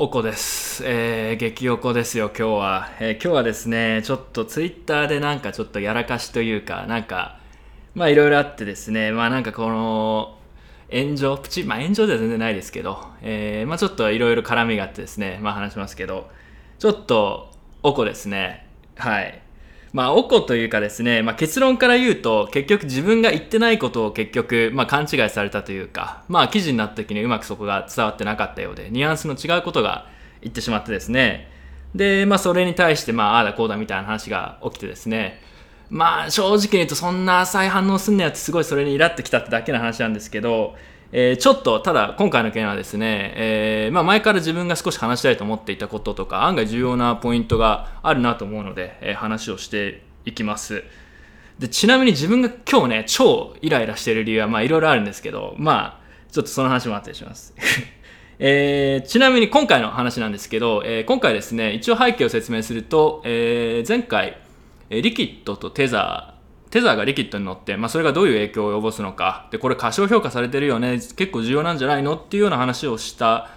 おこです。えー、激おこですよ、今日は。えー今日はですね、ちょっとツイッターでなんかちょっとやらかしというか、なんか、まあいろいろあってですね、まあなんかこの、炎上、プチ、まあ炎上では全然ないですけど、えー、まあちょっといろいろ絡みがあってですね、まあ話しますけど、ちょっと、おこですね。はい。まあ、おこというかですね、まあ、結論から言うと、結局自分が言ってないことを結局、まあ、勘違いされたというか、まあ、記事になった時にうまくそこが伝わってなかったようで、ニュアンスの違うことが言ってしまってですね、で、まあ、それに対して、まあ、ああだこうだみたいな話が起きてですね、まあ、正直に言うと、そんな浅い反応すんなよってすごいそれにイラってきたってだけの話なんですけど、えーちょっと、ただ、今回の件はですね、えーまあ、前から自分が少し話したいと思っていたこととか、案外重要なポイントがあるなと思うので、えー話をしていきます。で、ちなみに自分が今日ね、超イライラしてる理由は、まあ、いろいろあるんですけど、まあ、ちょっとその話もあったりします。えちなみに今回の話なんですけど、え今回ですね、一応背景を説明すると、え前回、リキッドとテザー、テザーがリキッドに乗って、まあ、それがどういう影響を及ぼすのか、で、これ過小評価されてるよね、結構重要なんじゃないの？っていうような話をした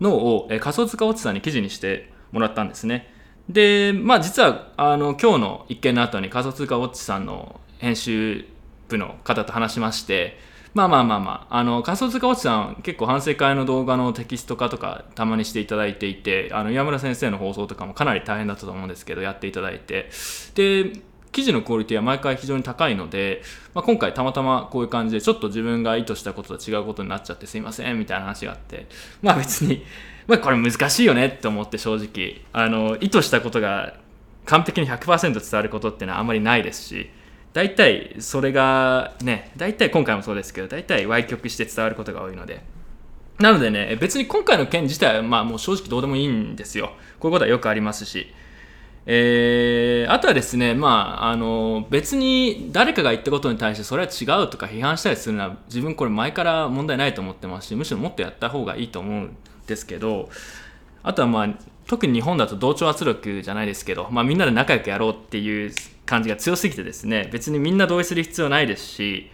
のを、えー仮想通貨ウォッチさんに記事にしてもらったんですね。で、まあ実は、あの、今日の一件の後に仮想通貨ウォッチさんの編集部の方と話しまして、まあまあまあまあ、あの、仮想通貨ウォッチさん結構反省会の動画のテキスト化とかたまにしていただいていて、あの、岩村先生の放送とかもかなり大変だったと思うんですけど、やっていただいて、で、記事のクオリティは毎回非常に高いので、まあ、今回たまたまこういう感じでちょっと自分が意図したことと違うことになっちゃってすいませんみたいな話があってまあ別に、まあ、これ難しいよねって思って正直あの意図したことが完璧に100%伝わることってのはあんまりないですし大体それがね大体今回もそうですけど大体歪曲して伝わることが多いので。なのでね別に今回の件自体はまあもう正直どうでもいいんですよ。こういうことはよくありますしえーあとはですね、まあ、あの別に誰かが言ったことに対してそれは違うとか批判したりするのは自分これ前から問題ないと思ってますしむしろもっとやった方がいいと思うんですけどあとはまあ特に日本だと同調圧力じゃないですけど、まあ、みんなで仲良くやろうっていう感じが強すぎてですね別にみんな同意する必要ないですし、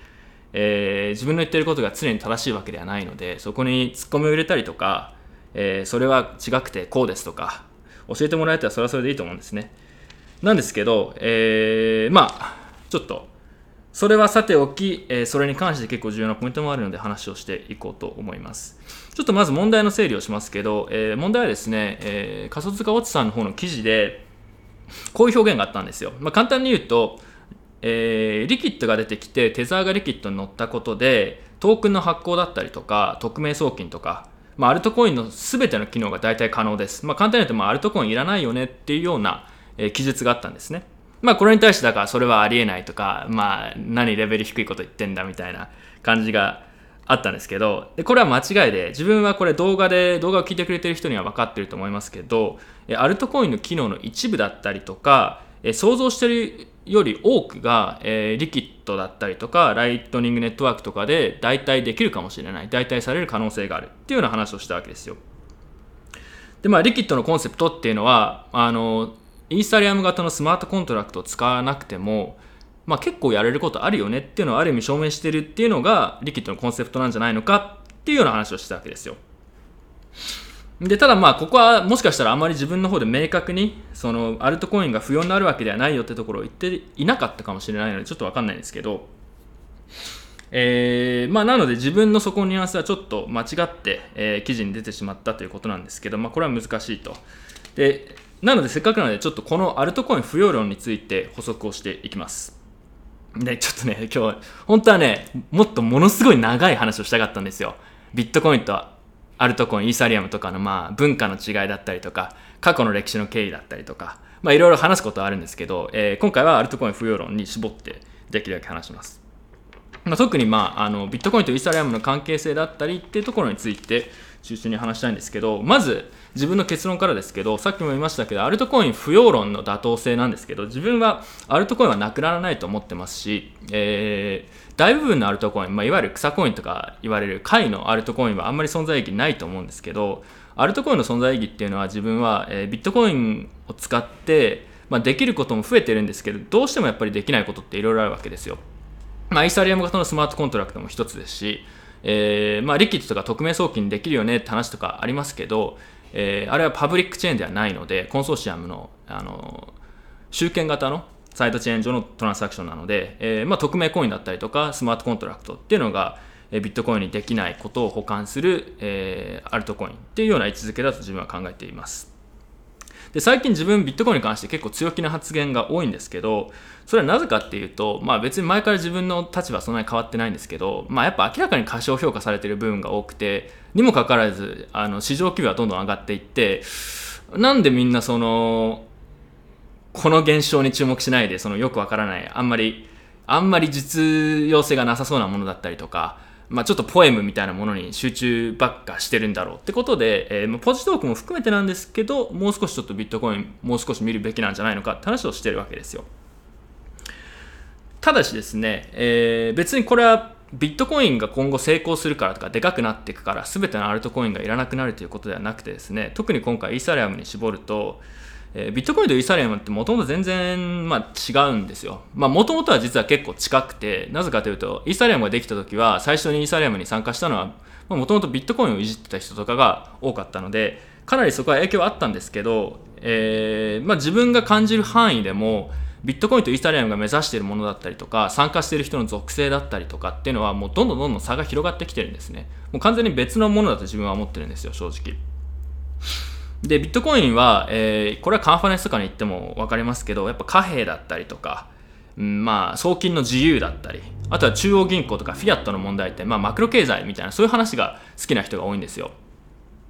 えー自分の言ってることが常に正しいわけではないのでそこにツッコミを入れたりとか、えーそれは違くてこうですとか教えてもらえたらそれはそれでいいと思うんですねなんですけど、えーまあちょっとそれはさておき、えーそれに関して結構重要なポイントもあるので話をしていこうと思います。ちょっとまず問題の整理をしますけど、えー問題はですね、えー仮想通貨ウォッチさんの方の記事で、こういう表現があったんですよ。まあ、簡単に言うと、えーリキッドが出てきて、テザーがリキッドに乗ったことで、トークンの発行だったりとか、匿名送金とか、まあ、アルトコインの全ての機能が大体可能です。まあ、簡単に言うと、まあ、アルトコインいらないよねっていうような、えー記述があったんですね。まあ、これに対してだからそれはありえないとか、まあ、何レベル低いこと言ってんだみたいな感じがあったんですけど、でこれは間違いで、自分はこれ動画で、動画を聞いてくれてる人には分かってると思いますけど、アルトコインの機能の一部だったりとか、想像してるより多くが、えーリキッドだったりとか、ライトニングネットワークとかで代替できるかもしれない、代替される可能性があるっていうような話をしたわけですよ。で、まあ、リキッドのコンセプトっていうのは、あの、イーサリアム型のスマートコントラクトを使わなくても、まあ、結構やれることあるよねっていうのをある意味証明してるっていうのが、リキッドのコンセプトなんじゃないのかっていうような話をしたわけですよ。でただまあここはもしかしたらあまり自分の方で明確にそのアルトコインが不要になるわけではないよってところを言っていなかったかもしれないのでちょっと分かんないですけど、えーまあ、なので自分のそこのニュアンスはちょっと間違って、えー記事に出てしまったということなんですけど、まあ、これは難しいと。でなのでせっかくなのでちょっとこのアルトコイン不要論について補足をしていきます。でちょっとね今日本当はねもっとものすごい長い話をしたかったんですよ。ビットコインとは。アルトコインイーサリアムとかのまあ文化の違いだったりとか過去の歴史の経緯だったりとかまあいろいろ話すことはあるんですけど、えー今回はアルトコイン不要論に絞ってできるだけ話します。まあ、特に、まあ、あのビットコインとイーサリアムの関係性だったりっていうところについて中心に話したいんですけどまず自分の結論からですけどさっきも言いましたけどアルトコイン不要論の妥当性なんですけど自分はアルトコインはなくならないと思ってますし、えー大部分のアルトコイン、まあ、いわゆる草コインとか言われる貝のアルトコインはあんまり存在意義ないと思うんですけどアルトコインの存在意義っていうのは自分は、えービットコインを使って、まあ、できることも増えてるんですけどどうしてもやっぱりできないことっていろいろあるわけですよ。まあ、イーサリアム型のスマートコントラクトも一つですし、えーまあ、リキッドとか匿名送金できるよねって話とかありますけど、えー、あれはパブリックチェーンではないのでコンソーシアムのあの集権型のサイドチェーン上のトランサクションなので、えーまあ、匿名コインだったりとかスマートコントラクトっていうのが、えー、ビットコインにできないことを保管する、えー、アルトコインっていうような位置づけだと自分は考えています。で最近自分ビットコインに関して結構強気な発言が多いんですけどそれはなぜかっていうと、まあ、別に前から自分の立場はそんなに変わってないんですけど、まあ、やっぱ明らかに過小評価されている部分が多くてにもかかわらずあの市場規模はどんどん上がっていってなんでみんなそのこの現象に注目しないでそのよくわからないあんまりあんまり実用性がなさそうなものだったりとか、まあ、ちょっとポエムみたいなものに集中ばっかしてるんだろうってことで、えー、ポジトークも含めてなんですけどもう少しちょっとビットコインもう少し見るべきなんじゃないのかって話をしてるわけですよ。ただしですね、えー、別にこれはビットコインが今後成功するからとかでかくなっていくから全てのアルトコインがいらなくなるということではなくてですね特に今回イーサリアムに絞るとえー、ビットコインとイーサリアムってもともと全然、まあ、違うんですよ。まあ、もともとは実は結構近くて、なぜかというと、イーサリアムができた時は、最初にイーサリアムに参加したのは、もともとビットコインをいじってた人とかが多かったので、かなりそこは影響はあったんですけど、えー、まあ、自分が感じる範囲でも、ビットコインとイーサリアムが目指しているものだったりとか、参加している人の属性だったりとかっていうのは、もうどんどんどんどん差が広がってきてるんですね。もう完全に別のものだと自分は思ってるんですよ、正直。で、ビットコインは、えー、これはカンファレンスとかに行っても分かりますけど、やっぱ貨幣だったりとか、うん、まあ、送金の自由だったり、あとは中央銀行とかフィアットの問題って、まあ、マクロ経済みたいな、そういう話が好きな人が多いんですよ。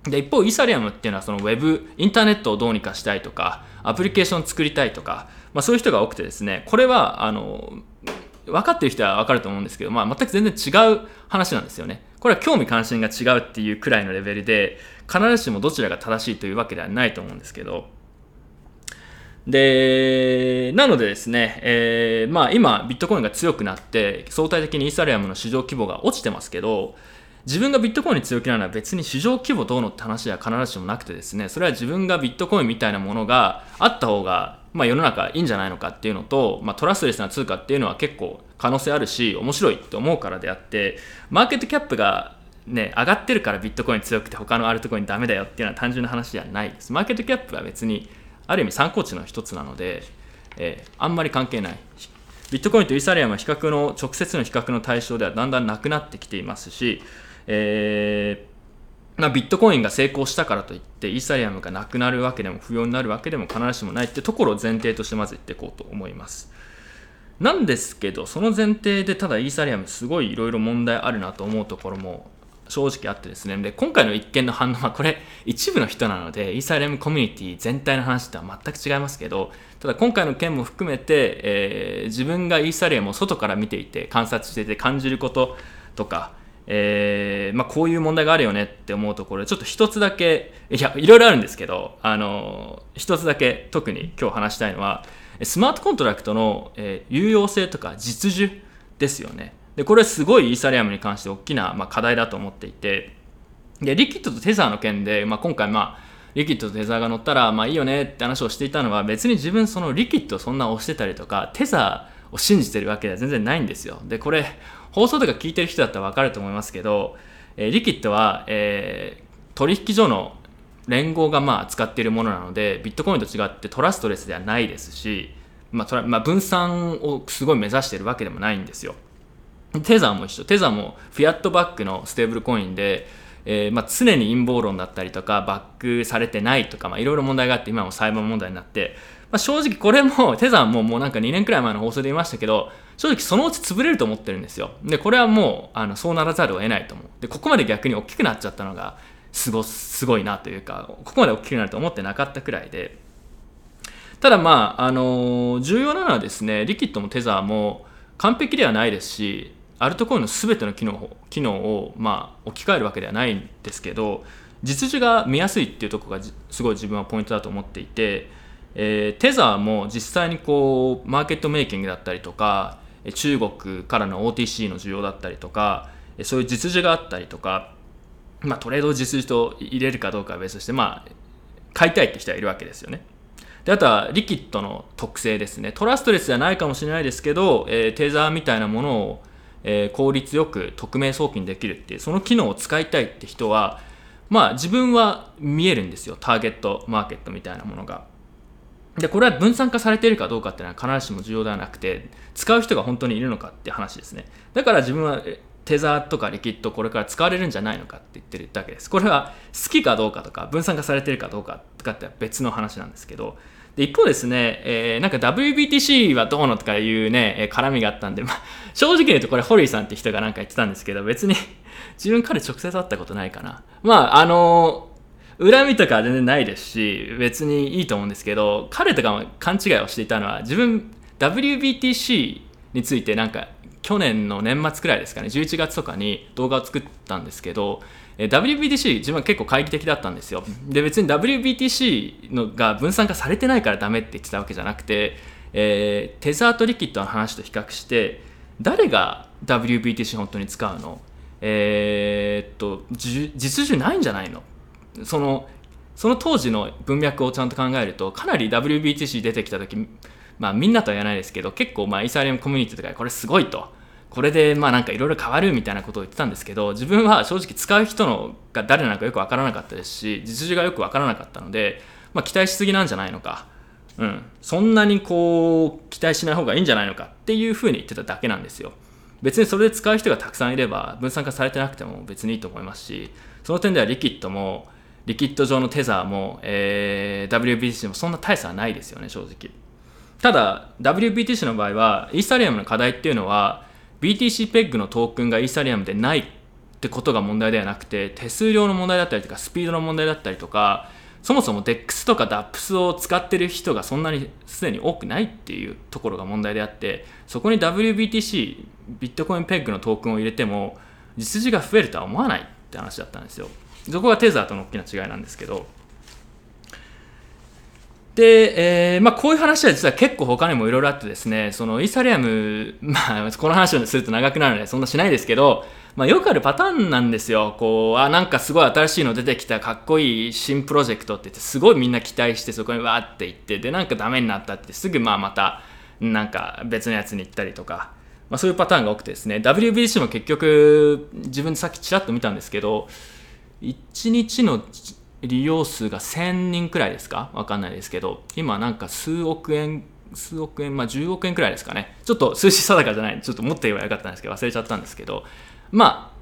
で、一方、イーサリアムっていうのは、そのウェブ、インターネットをどうにかしたいとか、アプリケーション作りたいとか、まあ、そういう人が多くてですね、これは、あの、分かってる人は分かると思うんですけど、まあ、全く全然違う話なんですよね。これは興味関心が違うっていうくらいのレベルで、必ずしもどちらが正しいというわけではないと思うんですけど、で、なのでですね、えー、まあ今、ビットコインが強くなって、相対的にイーサリアムの市場規模が落ちてますけど、自分がビットコインに強気なのは別に市場規模どうのって話では必ずしもなくてですね、それは自分がビットコインみたいなものがあった方が、まあ、世の中いいんじゃないのかっていうのと、まあ、トラストレスな通貨っていうのは結構可能性あるし、面白いって思うからであって、マーケットキャップがね、上がってるからビットコイン強くて他のアルトコインダメだよっていうのは単純な話ではないです。マーケットキャップは別にある意味参考値の一つなので、えー、あんまり関係ない。ビットコインとイーサリアムは比較の直接の比較の対象ではだんだんなくなってきていますし、えー、まあ、ビットコインが成功したからといってイーサリアムがなくなるわけでも不要になるわけでも必ずしもないってところを前提としてまず言っていこうと思います。なんですけどその前提でただイーサリアムすごいいろいろ問題あるなと思うところも正直あってですねで今回の一件の反応はこれ一部の人なのでイーサリアムコミュニティ全体の話とは全く違いますけどただ今回の件も含めて、えー、自分がイーサリアムを外から見ていて観察していて感じることとかえーまあ、こういう問題があるよねって思うところちょっと一つだけいやいろいろあるんですけどあの一つだけ特に今日話したいのはスマートコントラクトの、えー、有用性とか実需ですよね。でこれはすごいイーサリアムに関して大きな、まあ、課題だと思っていてでリキッドとテザーの件で、まあ、今回まあリキッドとテザーが乗ったらまあいいよねって話をしていたのは別に自分そのリキッドをそんな押してたりとかテザーを信じてるわけでは全然ないんですよ。でこれ放送とか聞いてる人だったら分かると思いますけど、えー、リキッドは、えー、取引所の連合がまあ使っているものなのでビットコインと違ってトラストレスではないですし、まあまあ、分散をすごい目指しているわけでもないんですよ。テザーも一緒。テザーもフィアットバックのステーブルコインで、えーまあ、常に陰謀論だったりとかバックされてないとかまあいろいろ問題があって今も裁判問題になってまあ、正直これも、テザーももうなんか2年くらい前の放送で言いましたけど、正直そのうち潰れると思ってるんですよ。で、これはもう、あの、そうならざるを得ないと思う。で、ここまで逆に大きくなっちゃったのが、すご、すごいなというか、ここまで大きくなると思ってなかったくらいで、ただまあ、あのー、重要なのはですね、リキッドもテザーも完璧ではないですし、アルトコインの全ての機能機能を、まあ、置き換えるわけではないんですけど、実需が見やすいっていうところがすごい自分はポイントだと思っていて、えー、テザーも実際にこうマーケットメイキングだったりとか中国からの OTC の需要だったりとかそういう実需があったりとか、まあ、トレードを実需と入れるかどうかは別として、まあ、買いたいって人はいるわけですよね。であとはリキッドの特性ですね。トラストレスじゃないかもしれないですけど、えー、テザーみたいなものを、えー、効率よく匿名送金できるっていう、その機能を使いたいって人は、まあ自分は見えるんですよ。ターゲットマーケットみたいなものが。でこれは分散化されているかどうかっていうのは必ずしも重要ではなくて使う人が本当にいるのかって話ですね。だから自分はテザーとかリキッドこれから使われるんじゃないのかって言ってるだけです。これは好きかどうかとか分散化されてるかどうかとかって別の話なんですけどで一方ですね、えー、なんか WBTC はどうのとかいうね、絡みがあったんで、まあ、正直言うとこれホリーさんって人がなんか言ってたんですけど別に 自分彼直接会ったことないかな。まああの恨みとかは全然ないですし別にいいと思うんですけど彼とかも勘違いをしていたのは自分 WBTC についてなんか去年の年末くらいですかね11月とかに動画を作ったんですけど WBTC 自分は結構懐疑的だったんですよ。で別に WBTC のが分散化されてないからダメって言ってたわけじゃなくて、えー、テザーとリキッドの話と比較して誰が WBTC 本当に使うの？えー、っと実需ないんじゃないの？そのその当時の文脈をちゃんと考えるとかなり WBTC 出てきた時まあみんなとは言わないですけど結構まあイーサリアムコミュニティとかこれすごいと。これでまあなんかいろいろ変わるみたいなことを言ってたんですけど自分は正直使う人のが誰なのかよく分からなかったですし実需がよく分からなかったので、まあ、期待しすぎなんじゃないのか、うん、そんなにこう期待しない方がいいんじゃないのかっていうふうに言ってただけなんですよ。別にそれで使う人がたくさんいれば分散化されてなくても別にいいと思いますしその点ではリキッドもリキッド上のテザーも、えー、WBTC もそんな大差はないですよね、正直。ただ、WBTC の場合は、イーサリアムの課題っていうのは、BTC ペッグのトークンがイーサリアムでないってことが問題ではなくて、手数料の問題だったりとか、スピードの問題だったりとか、そもそも DEX とか DAPS を使ってる人がそんなにすでに多くないっていうところが問題であって、そこに WBTC、ビットコインペッグのトークンを入れても、実需が増えるとは思わないって話だったんですよ。そこがテザーとの大きな違いなんですけどで、えーまあ、こういう話は実は結構他にもいろいろあってですねそのイーサリアム、まあ、この話をすると長くなるのでそんなしないですけど、まあ、よくあるパターンなんですよ。こうあなんかすごい新しいの出てきたかっこいい新プロジェクトって言ってすごいみんな期待してそこにわーって行ってでなんかダメになったってすぐまあまたなんか別のやつに行ったりとかまあ、そういうパターンが多くてですね。WBC も結局自分さっきちらっと見たんですけど1日の利用数が1000人くらいですか？わかんないですけど。今なんか数億円数億円まあ10億円くらいですかね。ちょっと数字定かじゃない。ちょっと持って言えばよかったんですけど忘れちゃったんですけど。まあ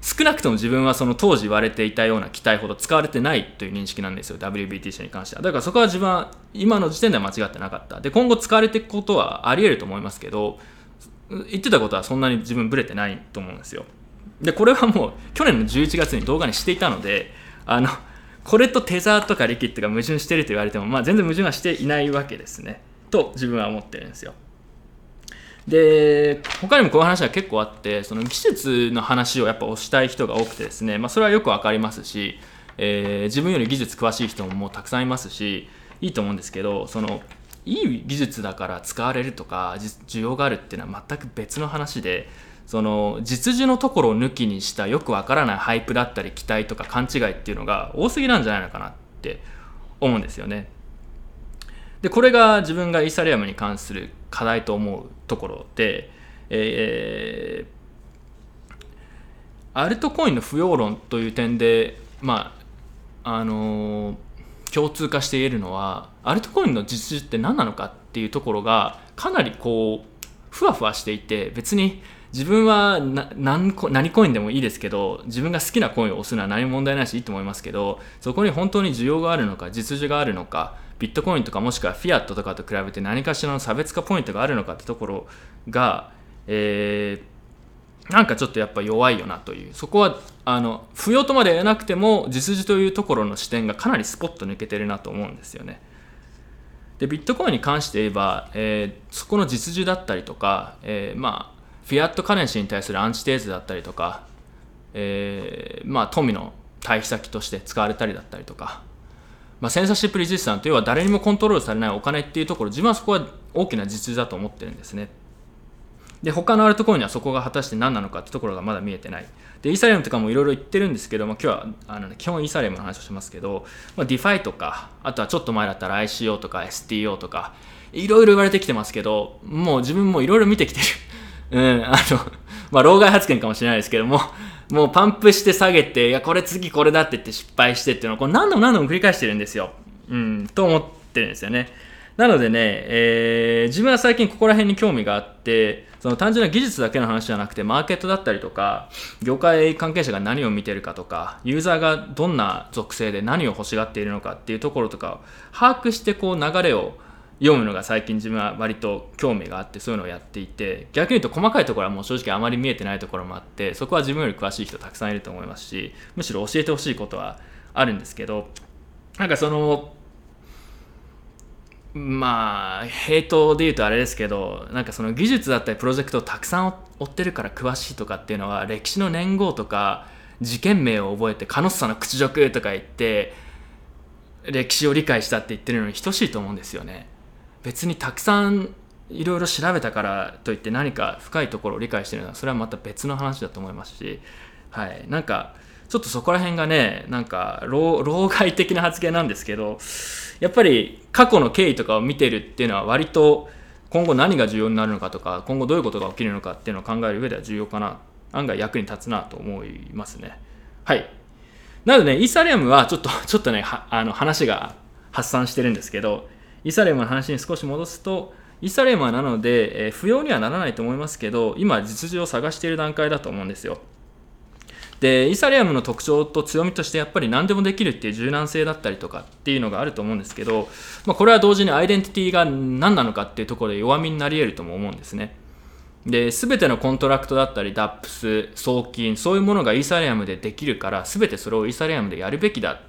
少なくとも自分はその当時言われていたような期待ほど使われてないという認識なんですよ。WBTC に関しては。だからそこは自分は今の時点では間違ってなかった。で今後使われていくことはあり得ると思いますけど言ってたことはそんなに自分ブレてないと思うんですよ。でこれはもう去年の11月に動画にしていたのであのこれとテザーとかリキッドが矛盾してると言われても、まあ、全然矛盾はしていないわけですね。と自分は思ってるんですよ。で他にもこういう話は結構あってその技術の話をやっぱ推したい人が多くてですね、まあ、それはよく分かりますし、えー、自分より技術詳しい人ももうたくさんいますしいいと思うんですけどそのいい技術だから使われるとか需要があるっていうのは全く別の話でその実需のところを抜きにしたよくわからないハイプだったり期待とか勘違いっていうのが多すぎなんじゃないのかなって思うんですよね。でこれが自分がイーサリアムに関する課題と思うところで、えー、アルトコインの不要論という点でまああのー、共通化して言えるのはアルトコインの実需って何なのかっていうところがかなりこうふわふわしていて別に自分は何何コインでもいいですけど自分が好きなコインを押すのは何も問題ないしいいと思いますけどそこに本当に需要があるのか実需があるのかビットコインとかもしくはフィアットとかと比べて何かしらの差別化ポイントがあるのかってところが、えー、なんかちょっとやっぱ弱いよなというそこはあの不要とまで言わなくても実需というところの視点がかなりスポッと抜けてるなと思うんですよね。でビットコインに関して言えば、えー、そこの実需だったりとか、えー、まあfiat currency に対するアンチテーゼだったりとか、えー、まあ、富の逃避先として使われたりだったりとか、まあ、センサーシップレジスタント要は誰にもコントロールされないお金っていうところ。自分はそこは大きな実需だと思ってるんですね。で他のアルトコインにはそこが果たして何なのかってところがまだ見えてない。でイーサリアムとかもいろいろ言ってるんですけども今日はあの、ね、基本イーサリアムの話をしますけど、まあ、ディファイとかあとはちょっと前だったら ICO とか STO とかいろいろ言われてきてますけどもう自分もいろいろ見てきてる。うん、あの、まあ、老害発言かもしれないですけども、もうパンプして下げて、いや、これ次これだってって失敗してっていうのを、これ何度も何度も繰り返してるんですよ。うん、と思ってるんですよね。なのでね、えー、自分は最近ここら辺に興味があって、その単純な技術だけの話じゃなくて、マーケットだったりとか、業界関係者が何を見てるかとか、ユーザーがどんな属性で何を欲しがっているのかっていうところとかを把握してこう流れを読むのが最近自分は割と興味があってそういうのをやっていて逆に言うと細かいところはもう正直あまり見えてないところもあってそこは自分より詳しい人たくさんいると思いますしむしろ教えてほしいことはあるんですけどなんかそのまあ平等で言うとあれですけどなんかその技術だったりプロジェクトをたくさん追ってるから詳しいとかっていうのは歴史の年号とか事件名を覚えてカノッサの屈辱とか言って歴史を理解したって言ってるのに等しいと思うんですよね。別にたくさんいろいろ調べたからといって何か深いところを理解してるのはそれはまた別の話だと思いますしはい。なんかちょっとそこら辺がねなんか老害的な発言なんですけどやっぱり過去の経緯とかを見てるっていうのは割と今後何が重要になるのかとか今後どういうことが起きるのかっていうのを考える上では重要かな案外役に立つなと思いますね。はい。なのでねイーサリアムはちょっとちょっとねあの話が発散してるんですけどイサリアムの話に少し戻すとイサリアムはなので、えー、不要にはならないと思いますけど今実需を探している段階だと思うんですよ。でイサリアムの特徴と強みとしてやっぱり何でもできるっていう柔軟性だったりとかっていうのがあると思うんですけど、まあ、これは同時にアイデンティティが何なのかっていうところで弱みになり得るとも思うんですね。で全てのコントラクトだったり DApps 送金そういうものがイーサリアムでできるから全てそれをイーサリアムでやるべきだ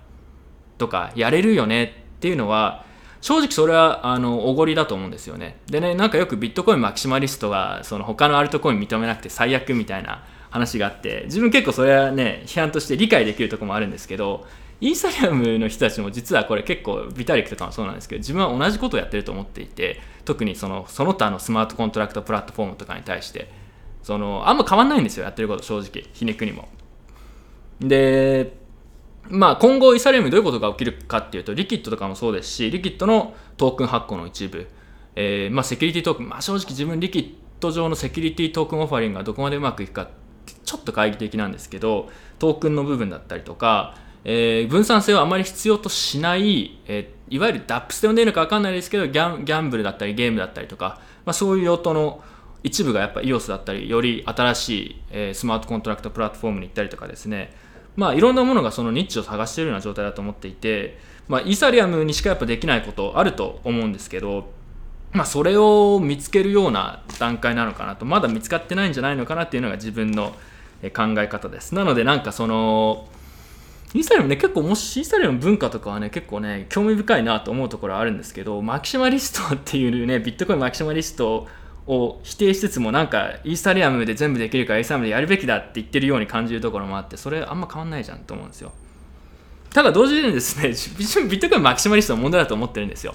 とかやれるよねっていうのは正直それはあのおごりだと思うんですよね。でねなんかよくビットコインマキシマリストがその他のアルトコイン認めなくて最悪みたいな話があって自分結構それはね批判として理解できるところもあるんですけどイーサリアムの人たちも実はこれ結構ビタリックとかもそうなんですけど自分は同じことをやってると思っていて特にそのその他のスマートコントラクトプラットフォームとかに対してそのあんま変わんないんですよやってること正直皮肉にも。でまあ今後イサリアムどういうことが起きるかっていうとリキッドとかもそうですしリキッドのトークン発行の一部、えー、まあセキュリティトークンまあ正直自分リキッド上のセキュリティトークンオファリングがどこまでうまくいくかちょっと懐疑的なんですけどトークンの部分だったりとか、えー、分散性をあまり必要としない、えー、いわゆる DAPS で呼んでいるのか分かんないですけどギャンギャンブルだったりゲームだったりとか、まあ、そういう用途の一部がやっぱ EOS だったりより新しい、えー、スマートコントラクトプラットフォームに行ったりとかですね。まあいろんなものがそのニッチを探しているような状態だと思っていて、まあ、イーサリアムにしかやっぱできないことあると思うんですけどまあ、それを見つけるような段階なのかなと。まだ見つかってないんじゃないのかなっていうのが自分の考え方です。なのでなんかそのイーサリアムね結構もしイーサリアム文化とかはね結構ね興味深いなと思うところはあるんですけどマキシマリストっていうねビットコインマキシマリストを否定しつつもなんかイーサリアムで全部できるからイーサリアムでやるべきだって言ってるように感じるところもあってそれあんま変わんないじゃんと思うんですよ。ただ同時にですねビットコインマキシマリストの問題だと思ってるんですよ。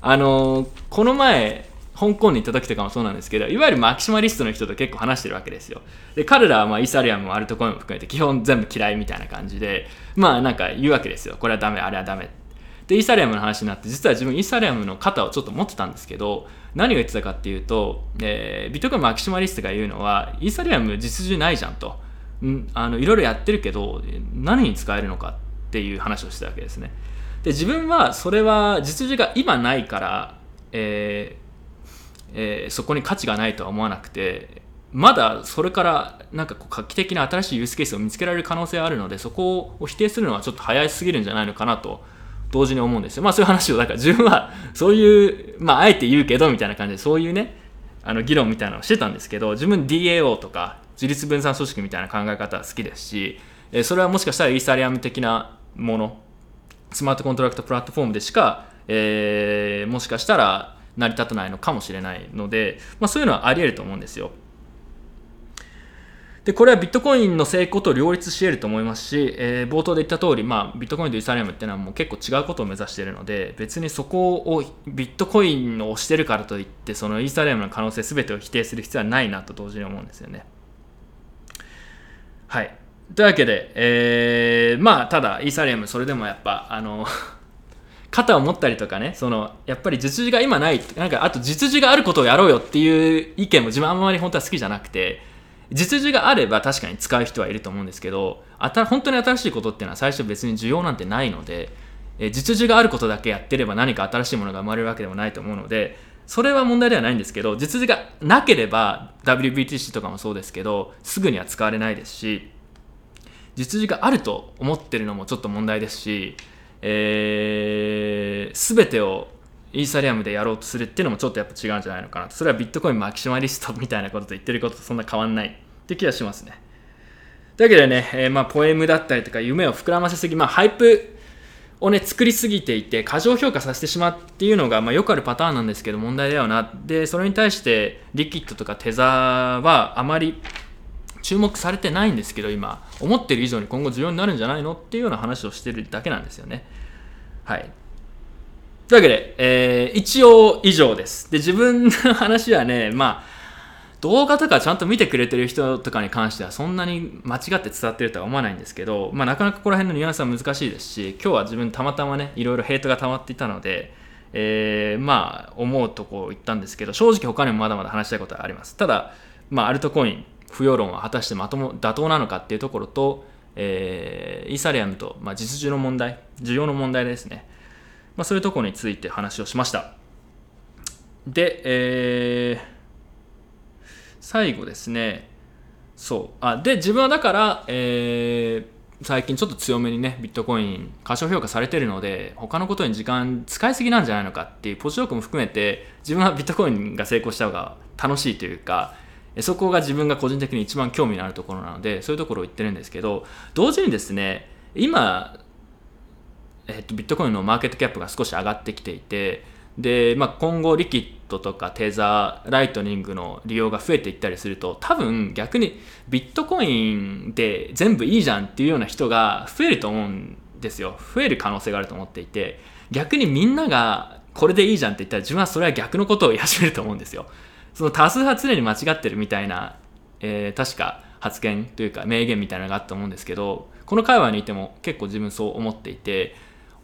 あのこの前香港に行った時とかもそうなんですけどいわゆるマキシマリストの人と結構話してるわけですよ。で彼らはまあイーサリアムもアルトコインも含めて基本全部嫌いみたいな感じでまあなんか言うわけですよ。これはダメあれはダメでイーサリアムの話になって実は自分イーサリアムの肩をちょっと持ってたんですけど何を言ってたかっていうと、えー、ビットコインマキシマリストが言うのはイーサリアム実需ないじゃんと。んあのいろいろやってるけど何に使えるのかっていう話をしてたわけですね。で自分はそれは実需が今ないから、ええー、そこに価値がないとは思わなくてまだそれからなんかこう画期的な新しいユースケースを見つけられる可能性があるのでそこを否定するのはちょっと早すぎるんじゃないのかなと同時に思うんですよまあそういう話をだから自分はそういうまああえて言うけどみたいな感じでそういうねあの議論みたいなのをしてたんですけど自分 DAO とか自立分散組織みたいな考え方は好きですしそれはもしかしたらイーサリアム的なものスマートコントラクトプラットフォームでしか、えー、もしかしたら成り立たないのかもしれないので、まあ、そういうのはあり得ると思うんですよ。で、これはビットコインの成功と両立し得ると思いますし、えー、冒頭で言った通り、まあ、ビットコインとイーサリアムっていうのはもう結構違うことを目指しているので、別にそこをビットコインを押してるからといって、そのイーサリアムの可能性全てを否定する必要はないなと同時に思うんですよね。はい。というわけで、えー、まあ、ただ、イーサリアム、それでもやっぱ、あの 肩を持ったりとかねそのやっぱり実需が今ないなんかあと実需があることをやろうよっていう意見も自分あんまり本当は好きじゃなくて実需があれば確かに使う人はいると思うんですけどあた本当に新しいことっていうのは最初別に需要なんてないので、え実需があることだけやってれば何か新しいものが生まれるわけでもないと思うのでそれは問題ではないんですけど実需がなければ WBTC とかもそうですけどすぐには使われないですし実需があると思ってるのもちょっと問題ですし、えー、全てをイーサリアムでやろうとするっていうのもちょっとやっぱ違うんじゃないのかなと。それはビットコインマキシマリストみたいなことと言ってることとそんな変わんない。って気がしますね。というわけでね、えー、まあポエムだったりとか夢を膨らませすぎまあハイプをね作りすぎていて過剰評価させてしまうっていうのが、まあ、よくあるパターンなんですけど問題だよな。でそれに対してリキッドとかテザーはあまり注目されてないんですけど今思ってる以上に今後重要になるんじゃないのっていうような話をしてるだけなんですよね。はい。というわけで、えー、一応以上です。で、自分の話はね、まあ、動画とかちゃんと見てくれてる人とかに関してはそんなに間違って伝わってるとは思わないんですけど、まあ、なかなかここら辺のニュアンスは難しいですし、今日は自分たまたまね、いろいろヘイトが溜まっていたので、えー、まあ、思うとこ言ったんですけど、正直他にもまだまだ話したいことはあります。ただ、まあ、アルトコイン、不要論は果たしてまとも妥当なのかっていうところと、えー、イーサリアムと、まあ、実需の問題、需要の問題ですね。まあ、そういうところについて話をしました。で、えー、最後ですね、そう。あで、自分はだから、えー、最近ちょっと強めにね、ビットコイン過小評価されてるので、他のことに時間使いすぎなんじゃないのかっていうポジションも含めて、自分はビットコインが成功した方が楽しいというか、そこが自分が個人的に一番興味のあるところなので、そういうところを言ってるんですけど、同時にですね、今、えっと、ビットコインのマーケットキャップが少し上がってきていてで、まあ、今後リキッドとかテザーライトニングの利用が増えていったりすると多分逆にビットコインで全部いいじゃんっていうような人が増えると思うんですよ。増える可能性があると思っていて逆にみんながこれでいいじゃんって言ったら自分はそれは逆のことを言い始めると思うんですよ。その多数派常に間違ってるみたいな、えー、確か発言というか名言みたいなのがあったと思うんですけどこの会話にいても結構自分そう思っていて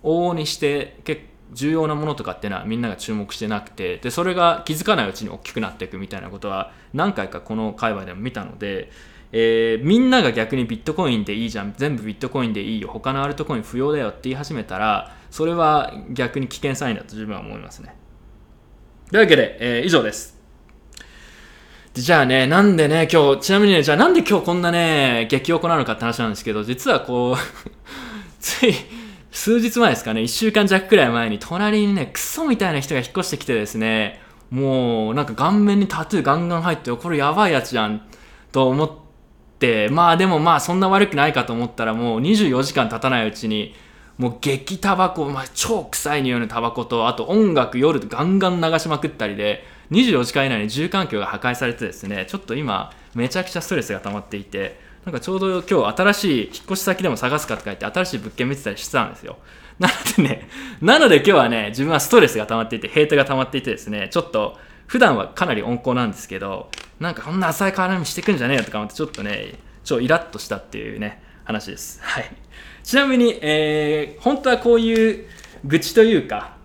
往々にして結構重要なものとかっていうのはみんなが注目してなくてでそれが気づかないうちに大きくなっていくみたいなことは何回かこの界隈でも見たので、えー、みんなが逆にビットコインでいいじゃん全部ビットコインでいいよ他のアルトコイン不要だよって言い始めたらそれは逆に危険サインだと自分は思いますね。というわけで、えー、以上です。じゃあね、なんでね、今日、ちなみにね、じゃあなんで今日こんなね、激おこなのかって話なんですけど、実はこう つい、数日前ですかね、1週間弱くらい前に隣にね、クソみたいな人が引っ越してきてですね、もうなんか顔面にタトゥーガンガン入って、これやばいやつじゃん。と思って、まあでもまあそんな悪くないかと思ったらもう24時間経たないうちに、もう激タバコ、まあ、超臭い匂いのタバコと、あと音楽夜ガンガン流しまくったりで、24時間以内に住環境が破壊されてですね、ちょっと今、めちゃくちゃストレスが溜まっていて、なんかちょうど今日新しい引っ越し先でも探すかとか言って新しい物件見てたりしてたんですよ。なのでね、なので今日はね、自分はストレスが溜まっていて、ヘイトが溜まっていてですね、ちょっと普段はかなり温厚なんですけど、なんかこんな浅い絡みしてくんじゃねえよとか思ってちょっとね、超イラッとしたっていうね、話です。はい。ちなみに、えー、本当はこういう愚痴というか、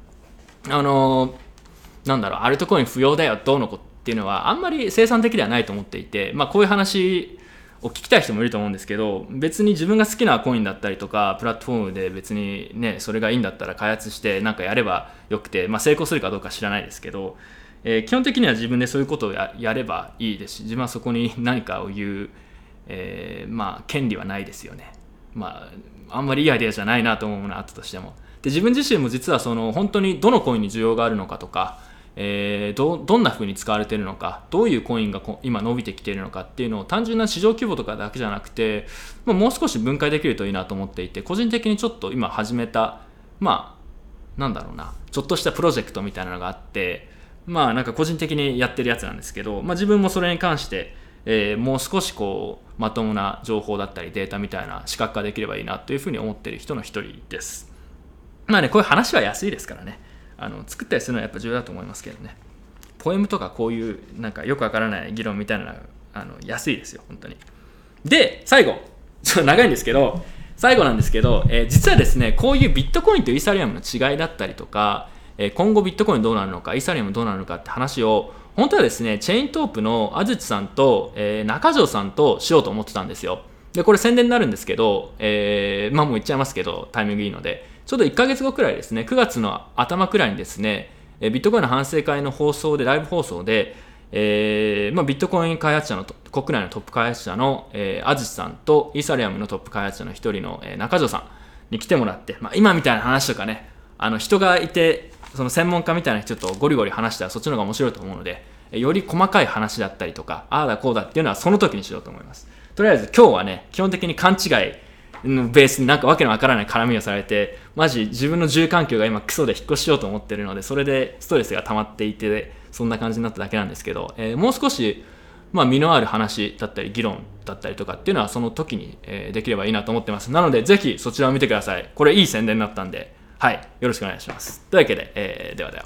あのー、なんだろう、アルトコイン不要だよ、どうのこっていうのはあんまり生産的ではないと思っていて、まあこういう話を聞きたい人もいると思うんですけど別に自分が好きなコインだったりとかプラットフォームで別にねそれがいいんだったら開発してなんかやればよくて、まあ、成功するかどうか知らないですけど、えー、基本的には自分でそういうことをやればいいですし自分はそこに何かを言う、えー、まあ権利はないですよね。まああんまりいいアイデアじゃないなと思うものあったとしても。で自分自身も実はその本当にどのコインに需要があるのかとかえー、どどんな風に使われているのかどういうコインが今伸びてきているのかっていうのを単純な市場規模とかだけじゃなくて、ま、もう少し分解できるといいなと思っていて個人的にちょっと今始めたまあなんだろうなちょっとしたプロジェクトみたいなのがあってまあなんか個人的にやってるやつなんですけど、まあ、自分もそれに関して、えー、もう少しこうまともな情報だったりデータみたいな視覚化できればいいなというふうに思ってる人の一人です。まあねこういう話は安いですからね。あの作ったりするのはやっぱ重要だと思いますけどね。ポエムとかこういうなんかよくわからない議論みたいなのあの安いですよ本当に。で最後。ちょっと長いんですけど最後なんですけど、えー、実はですねこういうビットコインとイーサリアムの違いだったりとか、えー、今後ビットコインどうなるのかイーサリアムどうなるのかって話を本当はですね、チェイントープの安土さんと、えー、中条さんとしようと思ってたんですよ。で、これ宣伝になるんですけど、えー、まあもう言っちゃいますけど、タイミングいいので、ちょうど1ヶ月後くらいですね、9月の頭くらいにですね、ビットコインの反省会の放送で、ライブ放送で、えーまあ、ビットコイン開発者の国内のトップ開発者の、えー、アジさんとイーサリアムのトップ開発者の一人の、えー、中条さんに来てもらって、まあ、今みたいな話とかねあの人がいてその専門家みたいな人とゴリゴリ話したらそっちの方が面白いと思うのでより細かい話だったりとかああだこうだっていうのはその時にしようと思います。とりあえず今日はね基本的に勘違いベースになんかわけのわからない絡みをされてマジ自分の住環境が今クソで引っ越しようと思ってるのでそれでストレスが溜まっていてそんな感じになっただけなんですけど、えー、もう少しまあ、身のある話だったり議論だったりとかっていうのはその時に、えできればいいなと思ってます。なのでぜひそちらを見てください。これいい宣伝になったんで。はい。よろしくお願いします。というわけで、えー、ではでは。